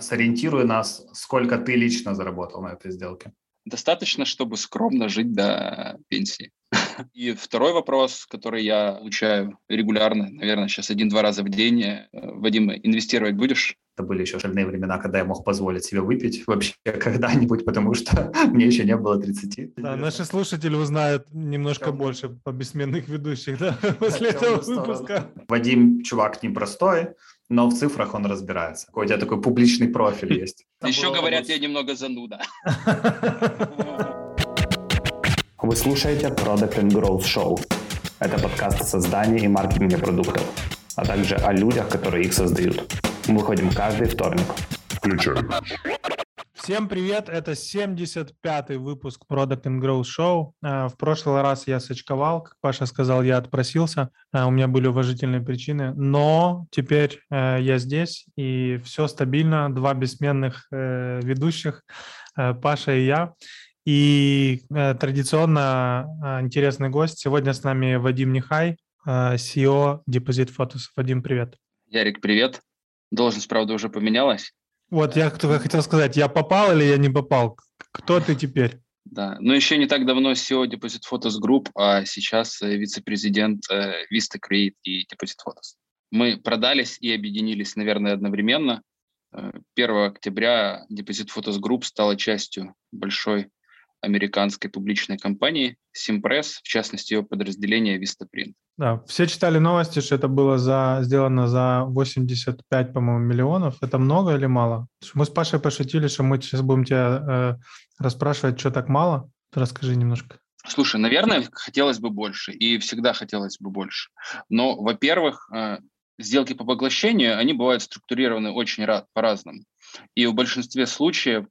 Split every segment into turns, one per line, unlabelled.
Сориентируй нас, сколько ты лично заработал на этой сделке.
Достаточно, чтобы скромно жить до пенсии. И второй вопрос, который я получаю регулярно, наверное, сейчас один-два раза в день. Э, Вадим, инвестировать будешь?
Это были еще шальные времена, когда я мог позволить себе выпить вообще когда-нибудь, потому что мне еще не было 30.
Да, наши слушатели узнают немножко Темную. больше по бессменных ведущих да, после этого выпуска.
Вадим чувак непростой, но в цифрах он разбирается. Какой у тебя такой публичный профиль есть.
Еще говорят, я немного зануда.
Вы слушаете Product and Growth Show. Это подкаст о создании и маркетинге продуктов, а также о людях, которые их создают. Мы выходим каждый вторник. Включаем.
Всем привет, это 75-й выпуск Product and Growth Show. Э, в прошлый раз я сочковал, как Паша сказал, я отпросился, э, у меня были уважительные причины, но теперь э, я здесь, и все стабильно, два бессменных ведущих, Паша и я. И традиционно интересный гость. Сегодня с нами Вадим Нехай, CEO Deposit Photos. Вадим, привет.
Ярик, привет. Должность, правда, уже поменялась.
Вот я хотел сказать, я попал или я не попал? Кто ты теперь?
Да, но еще не так давно CEO Deposit Photos Group, а сейчас э, вице-президент э, Vista Create и Deposit Photos. Мы продались и объединились, наверное, одновременно. 1 э, октября Deposit Photos Group стала частью большой американской публичной компании Simpress, в частности, ее подразделение Vistaprint.
Да, все читали новости, что это было за, сделано за 85, по-моему, миллионов. Это много или мало? Мы с Пашей пошутили, что мы сейчас будем тебя э, расспрашивать, что так мало. Расскажи немножко.
Слушай, наверное, хотелось бы больше, и всегда хотелось бы больше. Но, во-первых, э, сделки по поглощению, они бывают структурированы очень по-разному. И в большинстве случаев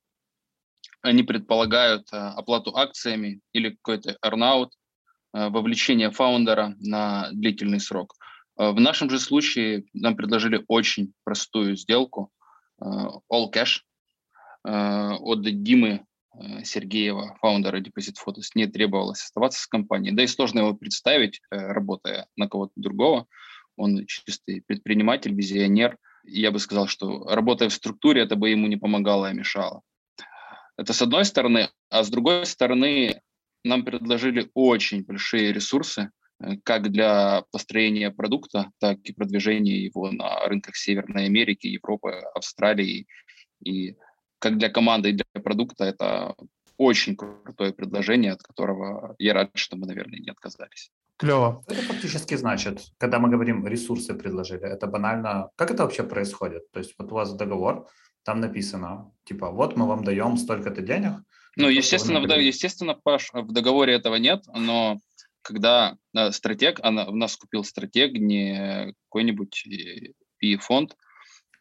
они предполагают э, оплату акциями или какой-то э, вовлечение фаундера на длительный срок. Э, в нашем же случае нам предложили очень простую сделку, all cash, от Димы Сергеева, фаундера Deposit Photos, не требовалось оставаться с компанией. Да и сложно его представить, работая на кого-то другого. Он чистый предприниматель, визионер. Я бы сказал, что работая в структуре, это бы ему не помогало, а мешало. Это с одной стороны, а с другой стороны нам предложили очень большие ресурсы, э, как для построения продукта, так и продвижения его на рынках Северной Америки, Европы, Австралии. И как для команды и для продукта это очень крутое предложение, от которого я рад, что мы, наверное, не отказались.
Клево. Это фактически значит, когда мы говорим ресурсы предложили, это банально, как это вообще происходит? То есть вот у вас договор, там написано, типа, вот мы вам даем столько-то денег.
Ну, естественно, в, естественно, Паш, в договоре этого нет, но когда э, стратег, она, у нас купил стратег, не какой-нибудь и фонд.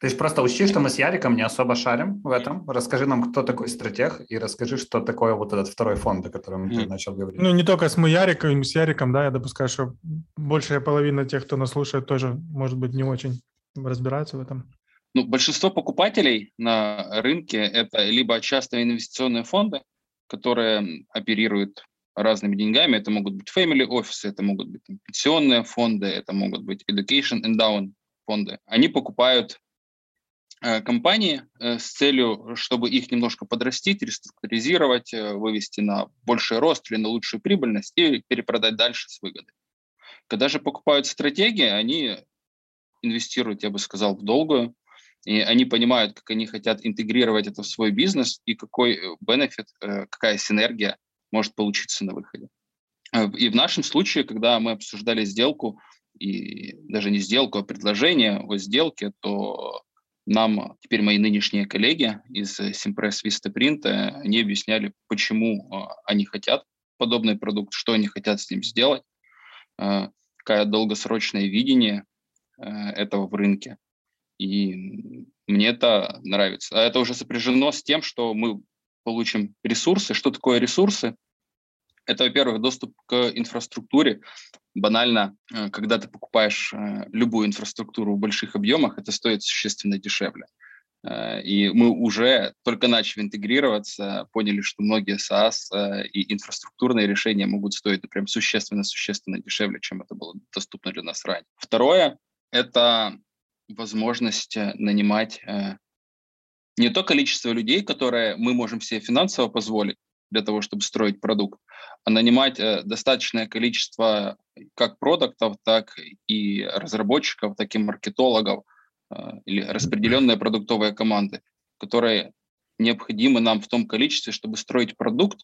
То есть просто учти, что мы с Яриком не особо шарим в этом. Расскажи нам, кто такой стратег, и расскажи, что такое вот этот второй фонд, о котором mm. ты начал говорить.
Ну, не только с мы Яриком, с Яриком, да, я допускаю, что большая половина тех, кто нас слушает, тоже, может быть, не очень разбираются в этом.
Ну, большинство покупателей на рынке – это либо частные инвестиционные фонды, которые оперируют разными деньгами. Это могут быть family офисы, это могут быть пенсионные фонды, это могут быть education endowment фонды. Они покупают э, компании э, с целью, чтобы их немножко подрастить, реструктуризировать, э, вывести на больший рост или на лучшую прибыльность и перепродать дальше с выгодой. Когда же покупают стратегии, они инвестируют, я бы сказал, в долгую, и они понимают, как они хотят интегрировать это в свой бизнес и какой э, бенефит, э, какая синергия может получиться на выходе. Э, и в нашем случае, когда мы обсуждали сделку, и даже не сделку, а предложение о сделке, то нам теперь мои нынешние коллеги из Simpress Vista Print, они объясняли, почему они хотят подобный продукт, что они хотят с ним сделать, какое долгосрочное видение этого в рынке. И мне это нравится. А это уже сопряжено с тем, что мы получим ресурсы. Что такое ресурсы? Это, во-первых, доступ к инфраструктуре. Банально, э, когда ты покупаешь э, любую инфраструктуру в больших объемах, это стоит существенно дешевле. Э, и мы уже только начали интегрироваться, поняли, что многие SaaS и инфраструктурные решения могут стоить прям существенно-существенно дешевле, чем это было доступно для нас ранее. Второе – это возможность э, нанимать э, не то количество людей, которые мы можем себе финансово позволить для того, чтобы строить продукт, а нанимать э, достаточное количество как продуктов, так и разработчиков, так и маркетологов или распределенные продуктовые команды, которые необходимы нам в том количестве, чтобы строить продукт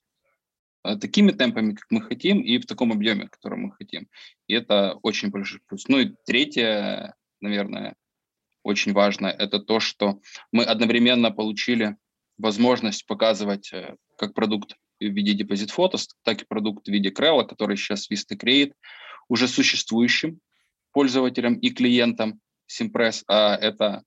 такими темпами, как мы хотим, и в таком объеме, который мы хотим. И это очень большой плюс. Ну и третье, наверное, очень важно, это то, что мы одновременно получили возможность показывать как продукт в виде депозит Photos, так и продукт в виде Крелла, который сейчас Vista Create, уже существующим пользователям и клиентам Simpress, а это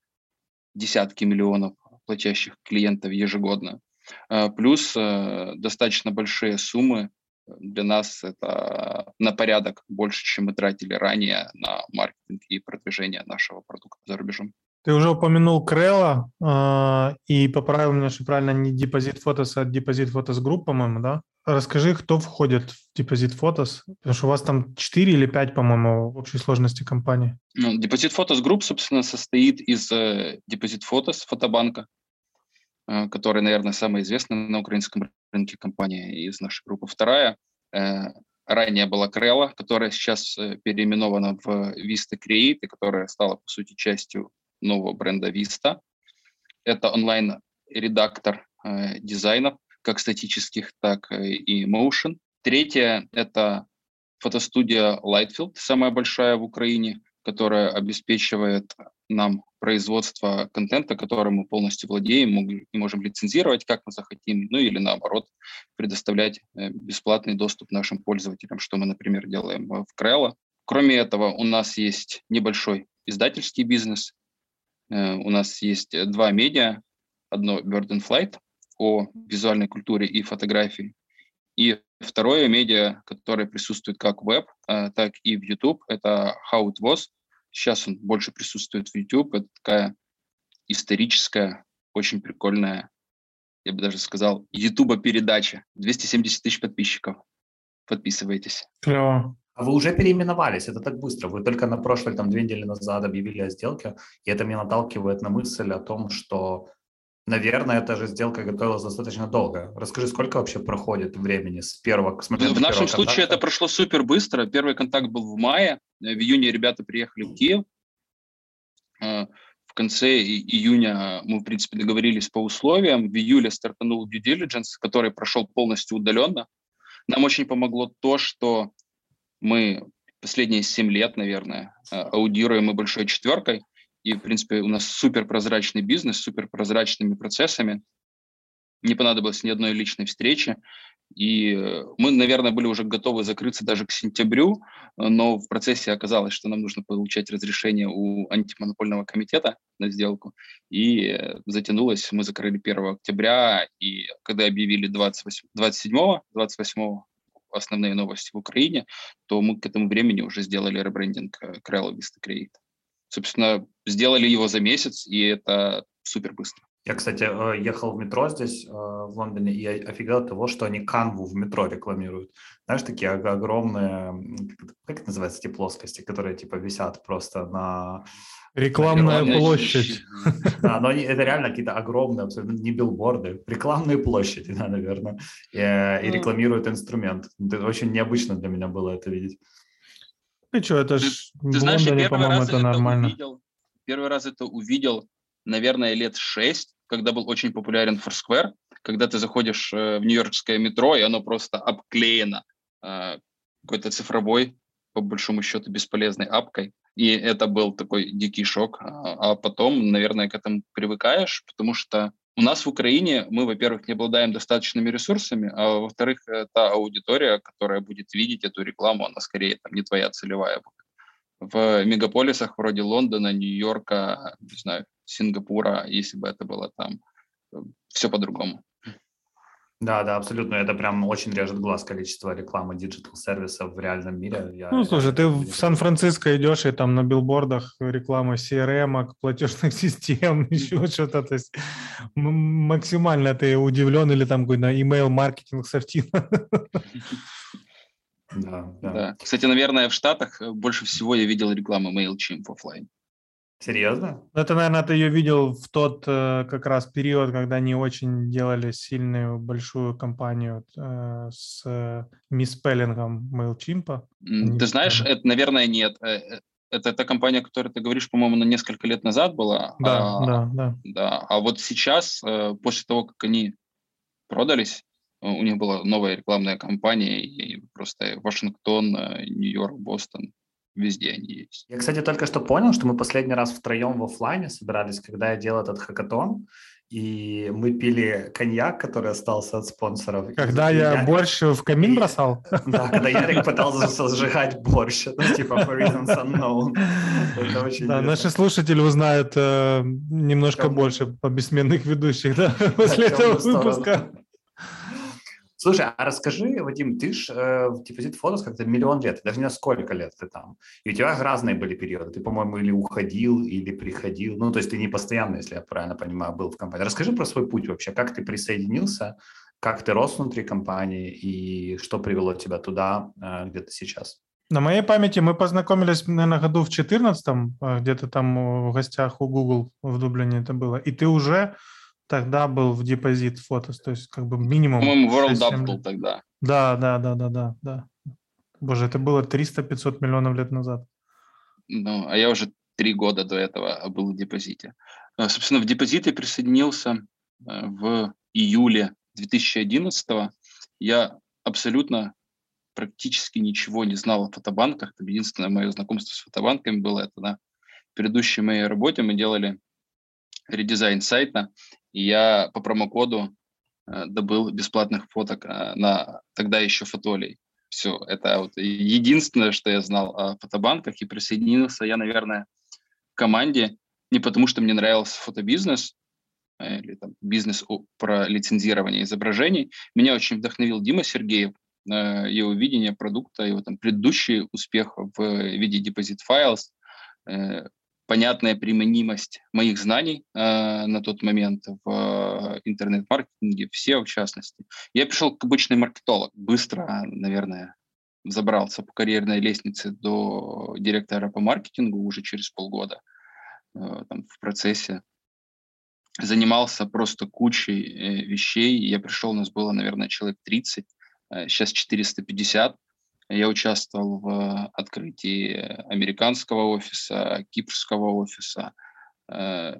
десятки миллионов платящих клиентов ежегодно. А, плюс э, достаточно большие суммы для нас это на порядок больше, чем мы тратили ранее на маркетинг и продвижение нашего продукта за рубежом.
Ты уже упомянул Crello э, и поправил меня, что правильно не Depositphotos, а Depositphotos Group, по-моему, да? Расскажи, кто входит в Depositphotos, потому что у вас там 4 или 5, по-моему, в общей сложности компании.
Ну, Depositphotos Group, собственно, состоит из э, Depositphotos фотобанка, э, который, наверное, самая известная на украинском рынке компания из нашей группы. Вторая э, ранее была Крелла, которая сейчас э, переименована в Vista Create, которая стала, по сути, частью нового бренда Vista. Это онлайн-редактор э, дизайнов, как статических, так и motion. Третье – это фотостудия Lightfield, самая большая в Украине, которая обеспечивает нам производство контента, которым мы полностью владеем и можем лицензировать, как мы захотим, ну или наоборот, предоставлять э, бесплатный доступ нашим пользователям, что мы, например, делаем в Крелло. Кроме этого, у нас есть небольшой издательский бизнес, Э, у нас есть два медиа. Одно Bird and Flight о визуальной культуре и фотографии. И второе медиа, которое присутствует как в веб, э, так и в YouTube, это How It Was. Сейчас он больше присутствует в YouTube. Это такая историческая, очень прикольная, я бы даже сказал, YouTube-передача. 270 тысяч подписчиков. Подписывайтесь.
Клево.
А вы уже переименовались, это так быстро. Вы только на прошлой, там, две недели назад объявили о сделке, и это меня наталкивает на мысль о том, что, наверное, эта же сделка готовилась достаточно долго. Расскажи, сколько вообще проходит времени с первого... С
в нашем случае это прошло супер быстро. Первый контакт был в мае. В июне ребята приехали в Киев. А, в конце июня мы, в принципе, договорились по условиям. В июле стартанул due diligence, который прошел полностью удаленно. Нам очень помогло то, что мы последние 7 лет, наверное, э, аудируем мы большой четверкой, и, в принципе, у нас супер прозрачный бизнес, супер прозрачными процессами. Не понадобилось ни одной личной встречи. И э, мы, наверное, были уже готовы закрыться даже к сентябрю, но в процессе оказалось, что нам нужно получать разрешение у антимонопольного комитета на сделку. И э, затянулось, мы закрыли 1 октября, и когда объявили 28, 27, 28 основные новости в Украине, то мы к этому времени уже сделали ребрендинг Крелла Vista Create. Собственно, сделали его за месяц, и это супер быстро.
Я, кстати, э, ехал в метро здесь, э, в Лондоне, и офигел от того, что они канву в метро рекламируют. Знаешь, такие огромные, как это называется, эти плоскости, которые типа висят просто на
Рекламная площадь.
Да, но это реально какие-то огромные, абсолютно не билборды, рекламные площади, да, наверное, и, э, и рекламируют инструмент. Это очень необычно для меня было это видеть.
Ты что, это ж ты, знаешь, Лондоне, первый раз это нормально.
Увидел, первый раз это увидел, наверное, лет шесть, когда был очень популярен Foursquare, когда ты заходишь э, в нью-йоркское метро, и оно просто обклеено э, какой-то цифровой, по большому счету, бесполезной апкой. И это был такой дикий шок. А, а потом, наверное, к этому привыкаешь, потому что у нас в Украине мы, во-первых, не обладаем достаточными ресурсами, а во-вторых, та аудитория, которая будет видеть эту рекламу, она скорее там не твоя целевая будет. В мегаполисах вроде Лондона, Нью-Йорка, не знаю, Сингапура, если бы это было там, э, все по-другому.
Да, да, абсолютно. Это прям очень режет глаз количество рекламы digital-сервисов в реальном мире.
Я, ну, слушай, я, ты в Сан-Франциско идешь, и там на билбордах реклама CRM, платежных систем, еще что-то. То есть максимально ты удивлен или там какой-то email-маркетинг софтина.
Да, да. да. Кстати, наверное, в Штатах больше всего я видел рекламы MailChimp офлайн.
Серьезно?
Это, наверное, ты ее видел в тот э, как раз период, когда они очень делали сильную большую кампанию э, с э, миспеллингом MailChimp.
Ты знаешь, это, наверное, нет. Это та компания, о которой ты говоришь, по-моему, на несколько лет назад была.
Да, а, да, да.
Да, а вот сейчас, после того, как они продались, у них была новая рекламная кампания, и просто Вашингтон, Нью-Йорк, Бостон, везде они есть.
Я, кстати, только что понял, что мы последний раз втроем в офлайне собирались, когда я делал этот хакатон, и мы пили коньяк, который остался от спонсоров.
Когда и, я Ярик... борщ в камин бросал?
Да, когда Ярик пытался сжигать борщ, ну, типа for reasons unknown.
Да, наши слушатели узнают э, немножко больше по бессменных ведущих, да, после этого выпуска.
Слушай, а расскажи, Вадим, ты ж э, в депозит фотос как-то миллион лет, даже не сколько лет ты там. И у тебя разные были периоды. Ты, по-моему, или уходил, или приходил. Ну, то есть ты не постоянно, если я правильно понимаю, был в компании. Расскажи про свой путь вообще, как ты присоединился, как ты рос внутри компании и что привело тебя туда, э, где ты сейчас.
На моей памяти мы познакомились, наверное, году в 14 э, где-то там в гостях у Google в Дублине это было. И ты уже тогда был в депозит фотос, то есть как бы минимум.
По-моему, World Up был тогда.
Да, да, да, да, да, да. Боже, это было 300-500 миллионов лет назад.
Ну, а я уже три года до этого был в депозите. А, собственно, в депозит я присоединился э, в июле 2011 -го. Я абсолютно практически ничего не знал о фотобанках. Единственное мое знакомство с фотобанками было это на предыдущей моей работе. Мы делали редизайн сайта, и я по промокоду э, добыл бесплатных фоток э, на тогда еще фотолей. Все, это вот единственное, что я знал о фотобанках, и присоединился я, наверное, к команде не потому, что мне нравился фотобизнес, э, или там бизнес про лицензирование изображений. Меня очень вдохновил Дима Сергеев, его видение продукта, его там предыдущий успех в виде Deposit Files, понятная применимость моих знаний э, на тот момент в э, интернет-маркетинге, все в частности. Я пришел как обычный маркетолог, быстро, наверное, забрался по карьерной лестнице до директора по маркетингу уже через полгода э, там, в процессе. Занимался просто кучей э, вещей. Я пришел, у нас было, наверное, человек 30, э, сейчас 450 я участвовал в открытии американского офиса, кипрского офиса, э,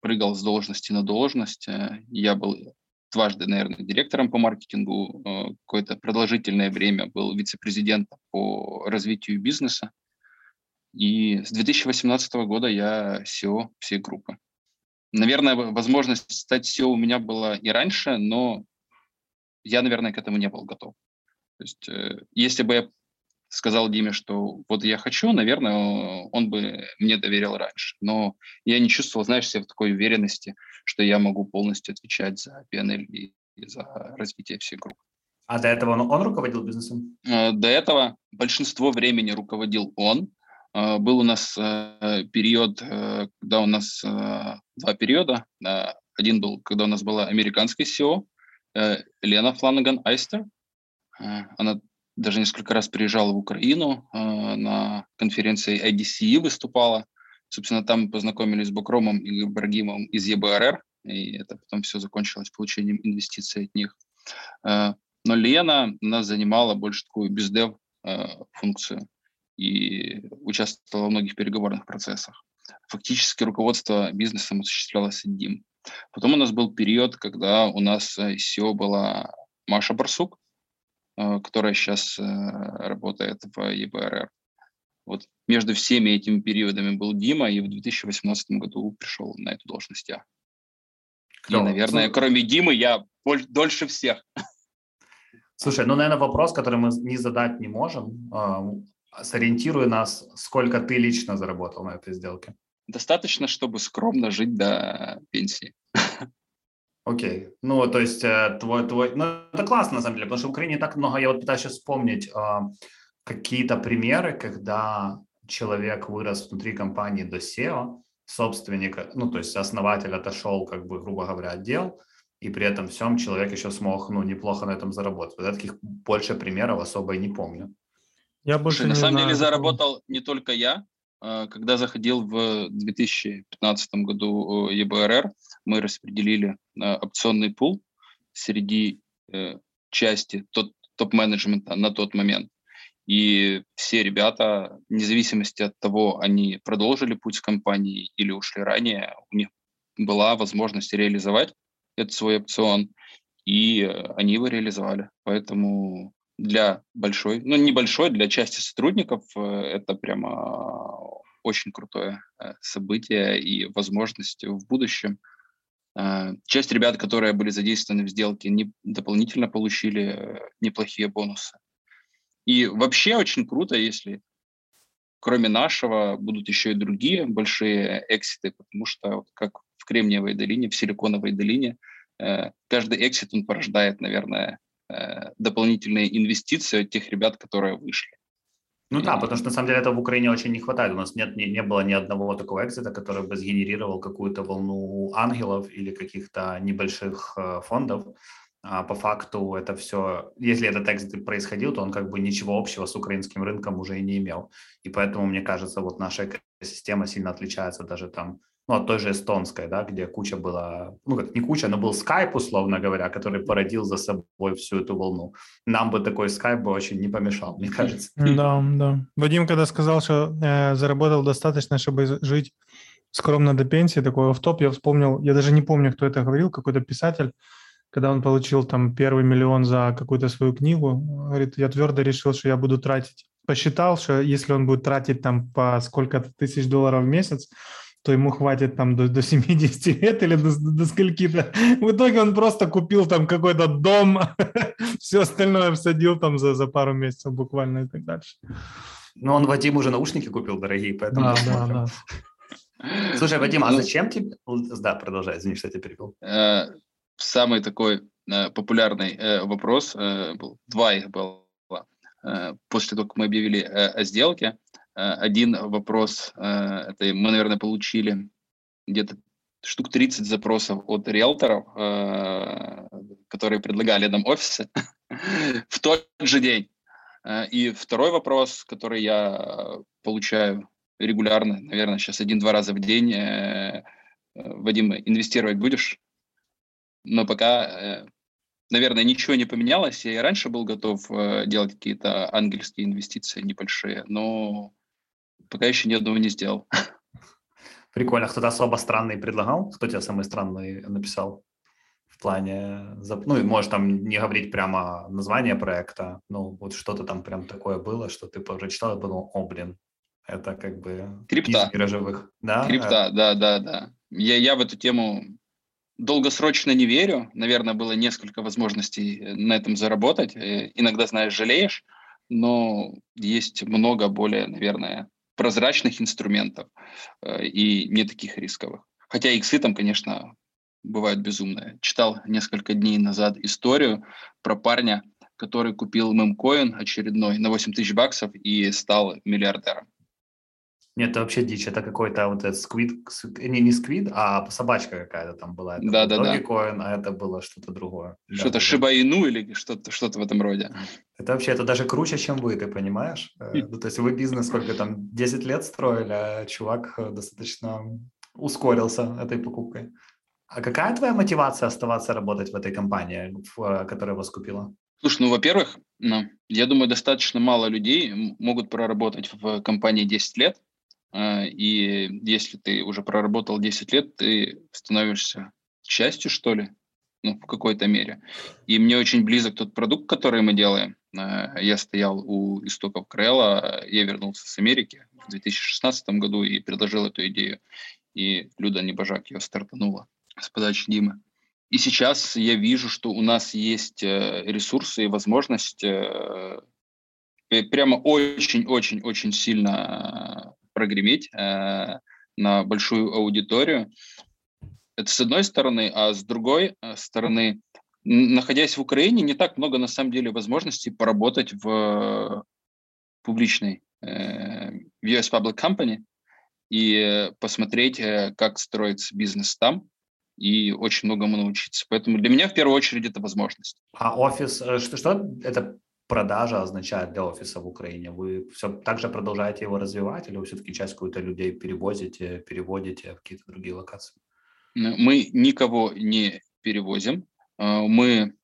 прыгал с должности на должность. Э, я был дважды, наверное, директором по маркетингу, э, какое-то продолжительное время был вице-президентом по развитию бизнеса. И с 2018 года я SEO всей группы. Наверное, возможность стать SEO у меня была и раньше, но я, наверное, к этому не был готов. То есть, э, если бы я сказал Диме, что вот я хочу, наверное, он бы мне доверил раньше. Но я не чувствовал, знаешь, себя в такой уверенности, что я могу полностью отвечать за PNL и за развитие всей группы.
А до этого он, он руководил бизнесом?
Э, до этого большинство времени руководил он. Э, был у нас период, когда у нас два периода. Один был, когда у нас была американская SEO, Лена Фланаган Айстер, она даже несколько раз приезжала в Украину, э, на конференции IDC выступала. Собственно, там познакомились с Букромом и Ибрагимом из ЕБРР, и это потом все закончилось получением инвестиций от них. Э, но Лена нас занимала больше такую бездев функцию и участвовала в многих переговорных процессах. Фактически руководство бизнесом осуществлялось одним. Потом у нас был период, когда у нас SEO была Маша Барсук, Э, которая сейчас э, работает в ЕБРР. Вот между всеми этими периодами был Дима, и в 2018 году пришел на эту должность я. Клево. И, наверное, Слушай, кроме Димы, я больше, дольше всех.
Слушай, ну, наверное, вопрос, который мы не задать не можем, э, сориентируй нас, сколько ты лично заработал на этой сделке.
Достаточно, чтобы скромно жить до пенсии.
Окей. Ну, то есть э, твой, твой... Ну, это классно, на самом деле, потому что в Украине так много... Я вот пытаюсь сейчас вспомнить э, какие-то примеры, когда человек вырос внутри компании до SEO, собственник, ну, то есть основатель отошел, как бы, грубо говоря, отдел, и при этом всем человек еще смог, ну, неплохо на этом заработать. Вот я таких больше примеров особо и не помню.
Я больше Слушай, на самом знаю, деле заработал не только я, когда заходил в 2015 году ЕБРР, мы распределили опционный пул среди части топ-менеджмента на тот момент. И все ребята, вне зависимости от того, они продолжили путь с компанией или ушли ранее, у них была возможность реализовать этот свой опцион, и они его реализовали. Поэтому для большой, ну небольшой, для части сотрудников э, это прямо очень крутое э, событие и возможность в будущем. Э, часть ребят, которые были задействованы в сделке, не, дополнительно получили неплохие бонусы. И вообще очень круто, если кроме нашего будут еще и другие большие экситы, потому что как в Кремниевой долине, в Силиконовой долине, э, каждый эксит, он порождает, наверное, э, дополнительные инвестиции от тех ребят, которые вышли.
Ну да, потому что на самом деле этого в Украине очень не хватает. У нас нет, не, не было ни одного такого экзита, который бы сгенерировал какую-то волну ангелов или каких-то небольших э, фондов а по факту это все, если этот экзит происходил, то он как бы ничего общего с украинским рынком уже и не имел. И поэтому, мне кажется, вот наша экосистема сильно отличается даже там, ну, от той же эстонской, да, где куча была, ну, как не куча, но был скайп, условно говоря, который породил за собой всю эту волну. Нам бы такой скайп бы очень не помешал, мне кажется.
Да, да. Вадим, когда сказал, что э, заработал достаточно, чтобы жить скромно до пенсии, такой в топ я вспомнил, я даже не помню, кто это говорил, какой-то писатель, когда он получил там первый миллион за какую-то свою книгу, говорит, я твердо решил, что я буду тратить. Посчитал, что если он будет тратить там по сколько-то тысяч долларов в месяц, то ему хватит там до, до 70 лет или до, до скольки-то. В итоге он просто купил там какой-то дом, все остальное всадил там за, за пару месяцев буквально и так дальше.
Ну, он Вадим уже наушники купил дорогие, поэтому... Да, да, да. Слушай, Вадим, а ну, зачем тебе... Да, продолжай, извини, что я тебя перебил. Э,
самый такой э, популярный э, вопрос был, два их было, после того, как мы объявили о сделке. Э, один вопрос, э, это мы, наверное, получили где-то штук 30 запросов от риэлторов, э, которые предлагали нам офисы в тот же день. И второй вопрос, который я получаю регулярно, наверное, сейчас один-два раза в день. Вадим, инвестировать будешь? но пока, наверное, ничего не поменялось. Я и раньше был готов делать какие-то ангельские инвестиции небольшие, но пока еще ни одного не сделал.
Прикольно. Кто-то особо странный предлагал? Кто тебе самый странный написал? В плане, ну, может там не говорить прямо название проекта, ну, вот что-то там прям такое было, что ты прочитал и подумал, о, блин, это как бы
Крипта. из
мира живых. Да?
Крипта, да, да, да. Я, я в эту тему долгосрочно не верю. Наверное, было несколько возможностей э, на этом заработать. Э, иногда, знаешь, жалеешь, но есть много более, наверное, прозрачных инструментов э, и не таких рисковых. Хотя иксы там, конечно, бывают безумные. Читал несколько дней назад историю про парня, который купил мемкоин очередной на 8 тысяч баксов и стал миллиардером.
Нет, это вообще дичь. Это какой-то вот этот сквид, не, не сквид, а собачка какая-то там была. Это
да, да, да.
Coin, а это было что-то другое.
Что-то да, Шибаину или что-то что в этом роде.
Это вообще, это даже круче, чем вы, ты понимаешь? Э, ну, то есть вы бизнес сколько там, 10 лет строили, а чувак э, достаточно ускорился этой покупкой. А какая твоя мотивация оставаться работать в этой компании, э, которая вас купила?
Слушай, ну, во-первых, ну, я думаю, достаточно мало людей могут проработать в компании 10 лет. А, и если ты уже проработал 10 лет, ты становишься частью, что ли, ну, в какой-то мере. И мне очень близок тот продукт, который мы делаем. А, я стоял у истоков Крэлла, я вернулся с Америки в 2016 году и предложил эту идею. И Люда Небожак ее стартанула с подачи Димы. И сейчас я вижу, что у нас есть э, ресурсы и возможность э, прямо очень-очень-очень сильно прогреметь э, на большую аудиторию. Это с одной стороны, а с другой э, стороны, находясь в Украине, не так много на самом деле возможностей поработать в публичной, э, в US Public Company и посмотреть, э, как строится бизнес там, и очень многому научиться. Поэтому для меня в первую очередь это возможность.
А офис, э, что, что это продажа означает для офиса в Украине? Вы все так же продолжаете его развивать или вы все-таки часть какую-то людей перевозите, переводите в какие-то другие локации?
Мы никого не перевозим. А, мы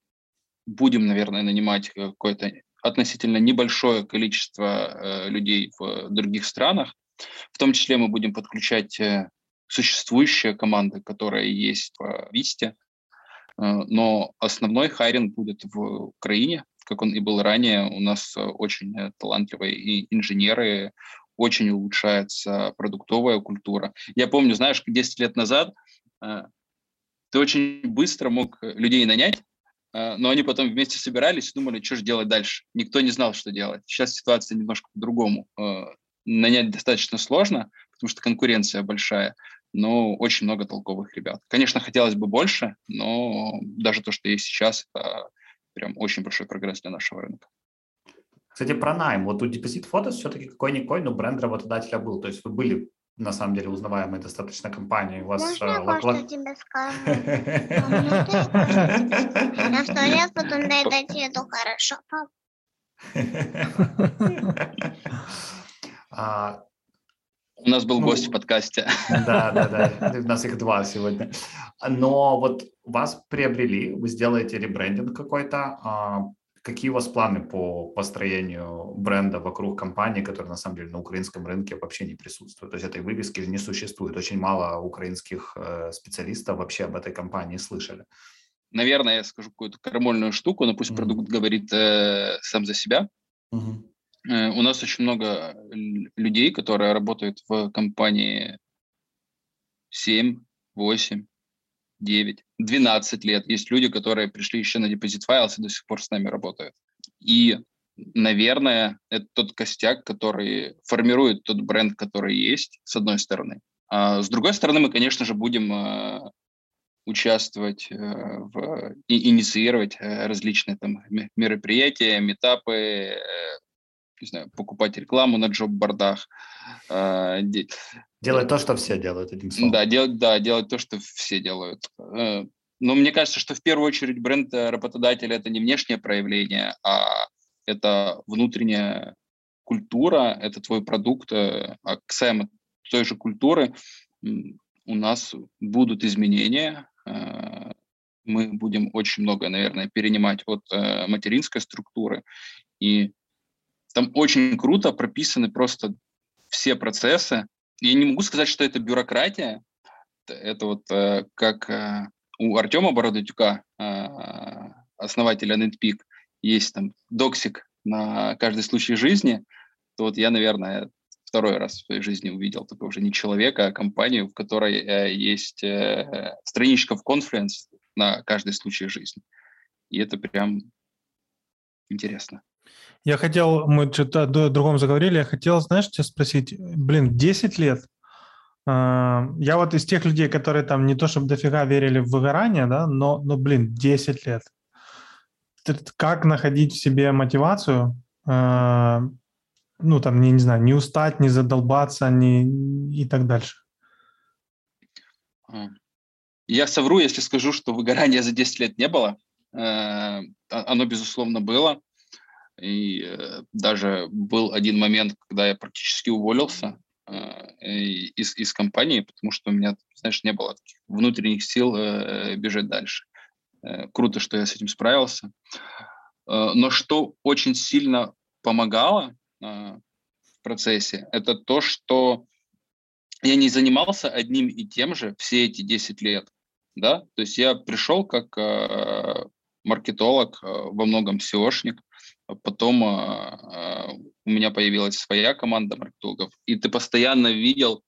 будем, наверное, нанимать какое-то относительно небольшое количество э, людей в других странах. В том числе мы будем подключать э, существующие команды, которые есть в Висте. Э, но основной хайринг будет в Украине, как он и был ранее. У нас очень талантливые и инженеры, очень улучшается продуктовая культура. Я помню, знаешь, 10 лет назад ты очень быстро мог людей нанять, но они потом вместе собирались и думали, что же делать дальше. Никто не знал, что делать. Сейчас ситуация немножко по-другому. Нанять достаточно сложно, потому что конкуренция большая, но очень много толковых ребят. Конечно, хотелось бы больше, но даже то, что есть сейчас, это прям очень большой прогресс для нашего рынка.
Кстати, про найм. Вот у Deposit Photos все-таки какой-никакой, но бренд работодателя был. То есть вы были на самом деле узнаваемой достаточно компании. У вас
Можно я лак... кое-что тебе скажу? Я сто лет потом на это еду хорошо.
А, у нас был ну, гость в подкасте.
Да, да, да. У нас их два сегодня. Но вот вас приобрели, вы сделаете ребрендинг какой-то. А, Какие у вас планы по построению бренда вокруг компании, которая на самом деле на украинском рынке вообще не присутствует? То есть этой вывески не существует. Очень мало украинских э, специалистов вообще об этой компании слышали.
Наверное, я скажу какую-то карамольную штуку, но пусть mm-hmm. продукт говорит э, сам за себя. Mm-hmm. Э, у нас очень много людей, которые работают в компании 7, 8, 9, 12 лет. Есть люди, которые пришли еще на Deposit Files и до сих пор с нами работают. И, наверное, это тот костяк, который формирует тот бренд, который есть, с одной стороны. А с другой стороны, мы, конечно же, будем э, участвовать э, в, и инициировать э, различные там мероприятия, метапы, э, не знаю, покупать рекламу на джоб-бордах.
Э, делать то, что все делают, этим
словом. Да, делать, да, делать то, что все делают. Э, но мне кажется, что в первую очередь бренд работодателя – это не внешнее проявление, а это внутренняя культура, это твой продукт. Э, а касаемо той же культуры, у нас будут изменения, э, мы будем очень много, наверное, перенимать от материнской структуры, и там очень круто прописаны просто все процессы. Я не могу сказать, что это бюрократия. Это вот э, как э, у Артема Бородатюка, э, основателя NetPeak, есть там доксик на каждый случай жизни, то вот я, наверное, второй раз в своей жизни увидел только уже не человека, а компанию, в которой э, есть э, страничка в Confluence на каждый случай жизни. И это прям интересно.
Я хотел, мы что-то о другом заговорили, я хотел, знаешь, тебя спросить, блин, 10 лет, а, я вот из тех людей, которые там не то чтобы дофига верили в выгорание, да, но, но блин, 10 лет. Как находить в себе мотивацию, а, ну, там, не, не знаю, не устать, не задолбаться, не, и так дальше?
Я совру, если скажу, что выгорания за 10 лет не было. Э, оно, безусловно, было. И э, даже был один момент, когда я практически уволился э, из, из компании, потому что у меня, знаешь, не было внутренних сил э, бежать дальше. Э, круто, что я с этим справился. Э, но что очень сильно помогало э, в процессе, это то, что я не занимался одним и тем же все эти 10 лет. Да? То есть я пришел как э, маркетолог, э, во многом SEOшник, Потом э, у меня появилась своя команда маркетологов, и ты постоянно видел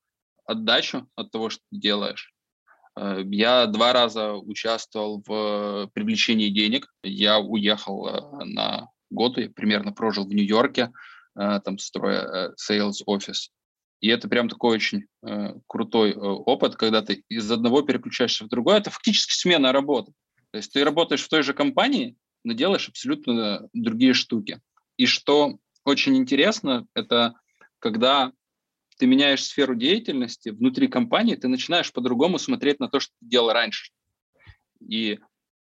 отдачу от того, что ты делаешь. Э, я два раза участвовал в привлечении денег. Я уехал э, на год, я примерно прожил в Нью-Йорке, э, там строя sales офис. И это прям такой очень э, крутой э, опыт, когда ты из одного переключаешься в другое. Это фактически смена работы. То есть ты работаешь в той же компании, но делаешь абсолютно другие штуки. И что очень интересно, это когда ты меняешь сферу деятельности внутри компании, ты начинаешь по-другому смотреть на то, что ты делал раньше. И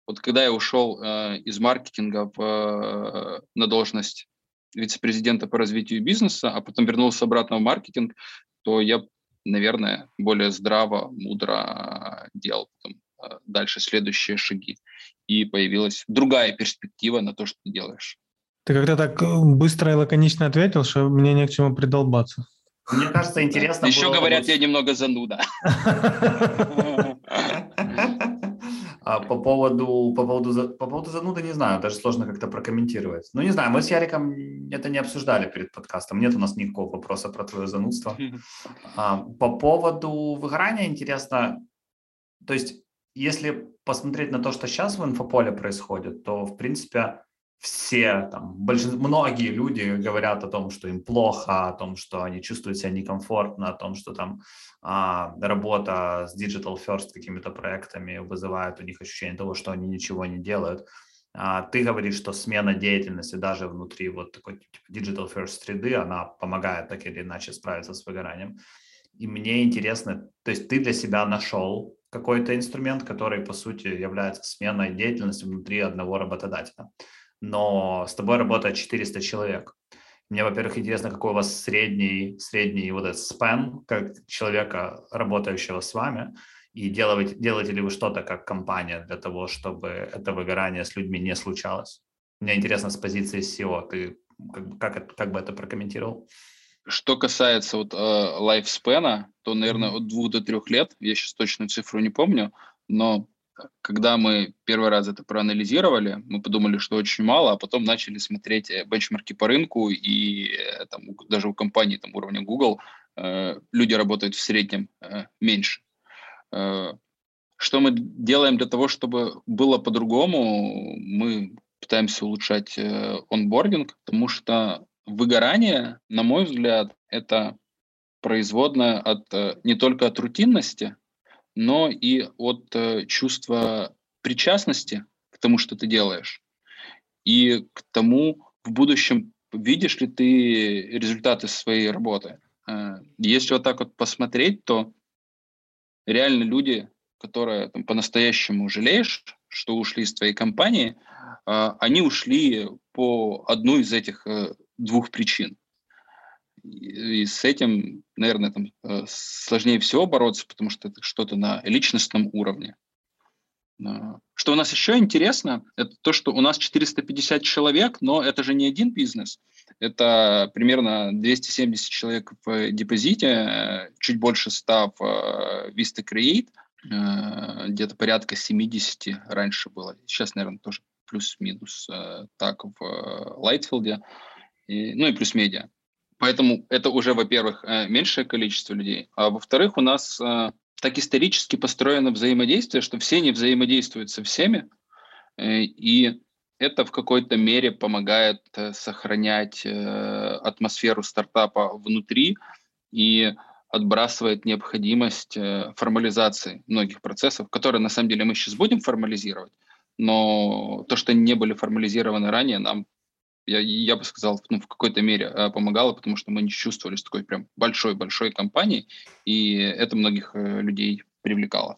Вот когда я ушел э, из маркетинга в, э, на должность вице-президента по развитию бизнеса, а потом вернулся обратно в маркетинг, то я, наверное, более здраво, мудро делал э, дальше следующие шаги. И появилась другая перспектива на то, что ты делаешь.
Ты как-то так э, быстро и лаконично ответил, что мне не к чему придолбаться.
Мне кажется, интересно
Еще было... говорят, я немного зануда.
А по поводу, по, поводу, по поводу зануды не знаю, даже сложно как-то прокомментировать. Ну, не знаю, мы с Яриком это не обсуждали перед подкастом. Нет у нас никакого вопроса про твое занудство. А, по поводу выгорания интересно, то есть если посмотреть на то, что сейчас в инфополе происходит, то, в принципе, все, там, большинство, многие люди говорят о том, что им плохо, о том, что они чувствуют себя некомфортно, о том, что там а, работа с digital first какими-то проектами вызывает у них ощущение того, что они ничего не делают. А, ты говоришь, что смена деятельности даже внутри вот такой типа, digital first среды, она помогает так или иначе справиться с выгоранием. И мне интересно, то есть ты для себя нашел какой-то инструмент, который, по сути, является сменой деятельности внутри одного работодателя но с тобой работает 400 человек. Мне, во-первых, интересно, какой у вас средний, средний вот этот спен, как человека, работающего с вами, и делаете, делаете ли вы что-то как компания для того, чтобы это выгорание с людьми не случалось? Мне интересно с позиции SEO, ты как, как, как бы это прокомментировал?
Что касается вот э, лайфспена, то, наверное, от двух до трех лет, я сейчас точную цифру не помню, но когда мы первый раз это проанализировали, мы подумали, что очень мало, а потом начали смотреть э, бенчмарки по рынку, и э, там, даже у компаний там, уровня Google э, люди работают в среднем э, меньше. Э, что мы делаем для того, чтобы было по-другому? Мы пытаемся улучшать э, онбординг, потому что выгорание, на мой взгляд, это производное от, э, не только от рутинности, но и от э, чувства причастности к тому, что ты делаешь, и к тому, в будущем видишь ли ты результаты своей работы. Э, если вот так вот посмотреть, то реально люди, которые там, по-настоящему жалеешь, что ушли из твоей компании, они ушли по одну из этих двух причин. И с этим, наверное, там, э, сложнее всего бороться, потому что это что-то на личностном уровне. Что у нас еще интересно, это то, что у нас 450 человек, но это же не один бизнес. Это примерно 270 человек в депозите, чуть больше 100 в э, Vista Create, э, где-то порядка 70 раньше было. Сейчас, наверное, тоже плюс-минус так в Lightfield е, ну и плюс медиа. Поэтому это уже, во-первых, э, меньшее количество людей, а во-вторых, у нас э, так исторически построено взаимодействие, что все не взаимодействуют со всеми, э, и это в какой-то мере помогает сохранять атмосферу стартапа внутри и отбрасывает необходимость формализации многих процессов, которые на самом деле мы сейчас будем формализировать, но то, что не были формализированы ранее, нам я, я бы сказал, ну, в какой-то мере э, помогало, потому что мы не чувствовались такой прям большой-большой компанией, и это многих э, людей привлекало.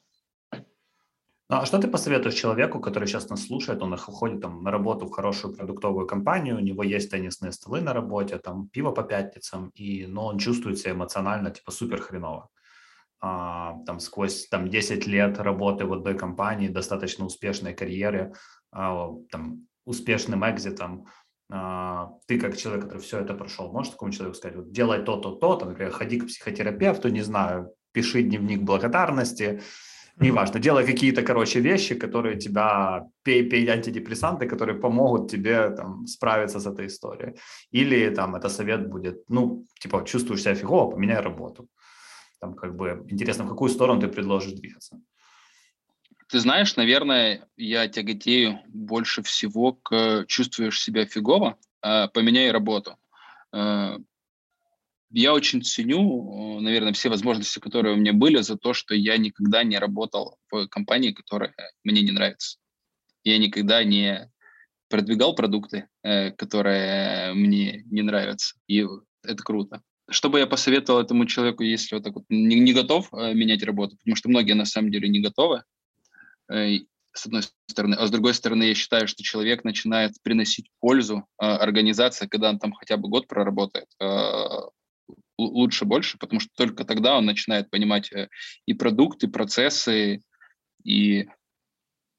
Ну, а что ты посоветуешь человеку, который сейчас нас слушает, он уходит там на работу в хорошую продуктовую компанию, у него есть теннисные столы на работе, там пиво по пятницам, и, но он чувствует себя эмоционально типа супер хреново. А, там сквозь там 10 лет работы в одной компании, достаточно успешной карьеры, а, там успешным экзитом, ты как человек, который все это прошел, можешь такому человеку сказать, вот делай то-то, то-то, например, ходи к психотерапевту, не знаю, пиши дневник благодарности, неважно, делай какие-то, короче, вещи, которые тебя, пей, пей антидепрессанты, которые помогут тебе там справиться с этой историей. Или там это совет будет, ну, типа, чувствуешь себя фигово, поменяй работу. Там как бы интересно, в какую сторону ты предложишь двигаться.
Ты знаешь, наверное, я тяготею больше всего к чувствуешь себя фигово, э, поменяй работу. Э, я очень ценю, наверное, все возможности, которые у меня были, за то, что я никогда не работал в компании, которая мне не нравится. Я никогда не продвигал продукты, э, которые мне не нравятся. И это круто. Что бы я посоветовал этому человеку, если вот так вот не, не готов менять работу, потому что многие на самом деле не готовы, Э, с одной стороны. А с другой стороны, я считаю, что человек начинает приносить пользу э, организации, когда он там хотя бы год проработает, э, лучше больше, потому что только тогда он начинает понимать э, и продукты, и процессы, и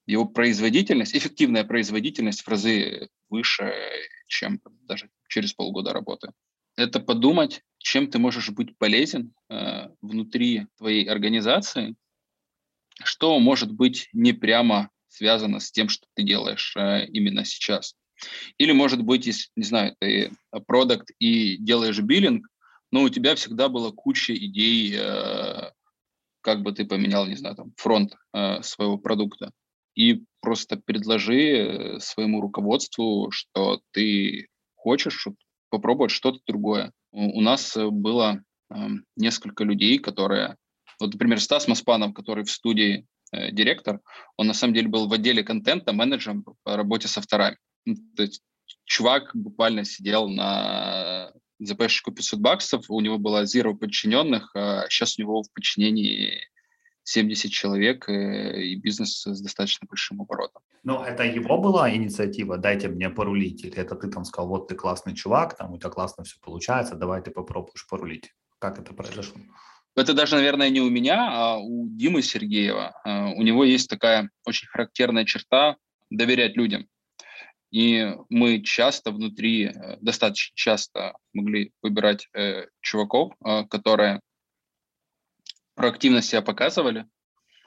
его производительность, эффективная производительность в разы выше, чем даже через полгода работы. Это подумать, чем ты можешь быть полезен э, внутри твоей организации, что может быть не прямо связано с тем, что ты делаешь э, именно сейчас. Или, может быть, если, не знаю, ты продукт и делаешь биллинг, но у тебя всегда была куча идей, э, как бы ты поменял, не знаю, там, фронт э, своего продукта. И просто предложи своему руководству, что ты хочешь попробовать что-то другое. У, нас было э, несколько людей, которые вот, например, Стас Маспанов, который в студии э, директор, он на самом деле был в отделе контента менеджером по работе с авторами. Ну, то есть чувак буквально сидел на ЗПшечку 500 баксов, у него было zero подчиненных, а сейчас у него в подчинении 70 человек э, и бизнес с достаточно большим оборотом.
Ну, это его была инициатива, дайте мне порулить, или это ты там сказал, вот ты классный чувак, там у тебя классно все получается, давай ты попробуешь порулить. Как это произошло?
Это даже, наверное, не у меня, а у Димы Сергеева. А, у него есть такая очень характерная черта доверять людям. И мы часто внутри, э, достаточно часто могли выбирать э, чуваков, э, которые проактивно себя показывали,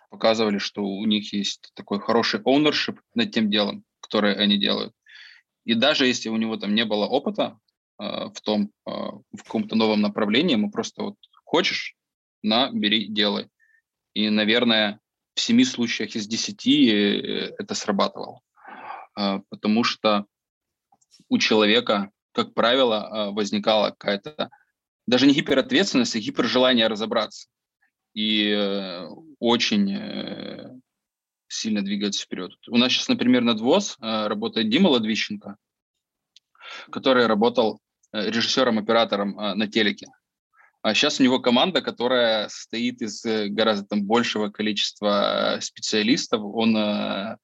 показывали, что у них есть такой хороший ownership над тем делом, которое они делают. И даже если у него там не было опыта э, в том, э, в каком-то новом направлении, мы просто вот хочешь, на, бери, делай. И, наверное, в семи случаях из десяти э, это срабатывало. А, потому что у человека, как правило, а, возникала какая-то даже не гиперответственность, а гипержелание разобраться. И э, очень э, сильно двигаться вперед. У нас сейчас, например, над ВОЗ работает Дима Ладвищенко, который работал режиссером-оператором на телеке. А сейчас у него команда, которая состоит из э, гораздо там большего количества специалистов. Он э,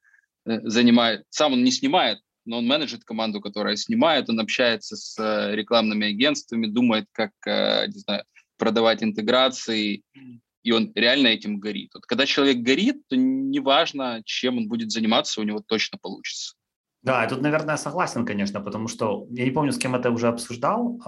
э, занимает, сам он не снимает, но он менеджет команду, которая снимает, он общается с э, рекламными агентствами, думает, как, э, не знаю, продавать интеграции, и он реально этим горит. Вот когда человек горит, то неважно, чем он будет заниматься, у него точно получится.
Да, тут, наверное, согласен, конечно, потому что я не помню, с кем это уже обсуждал.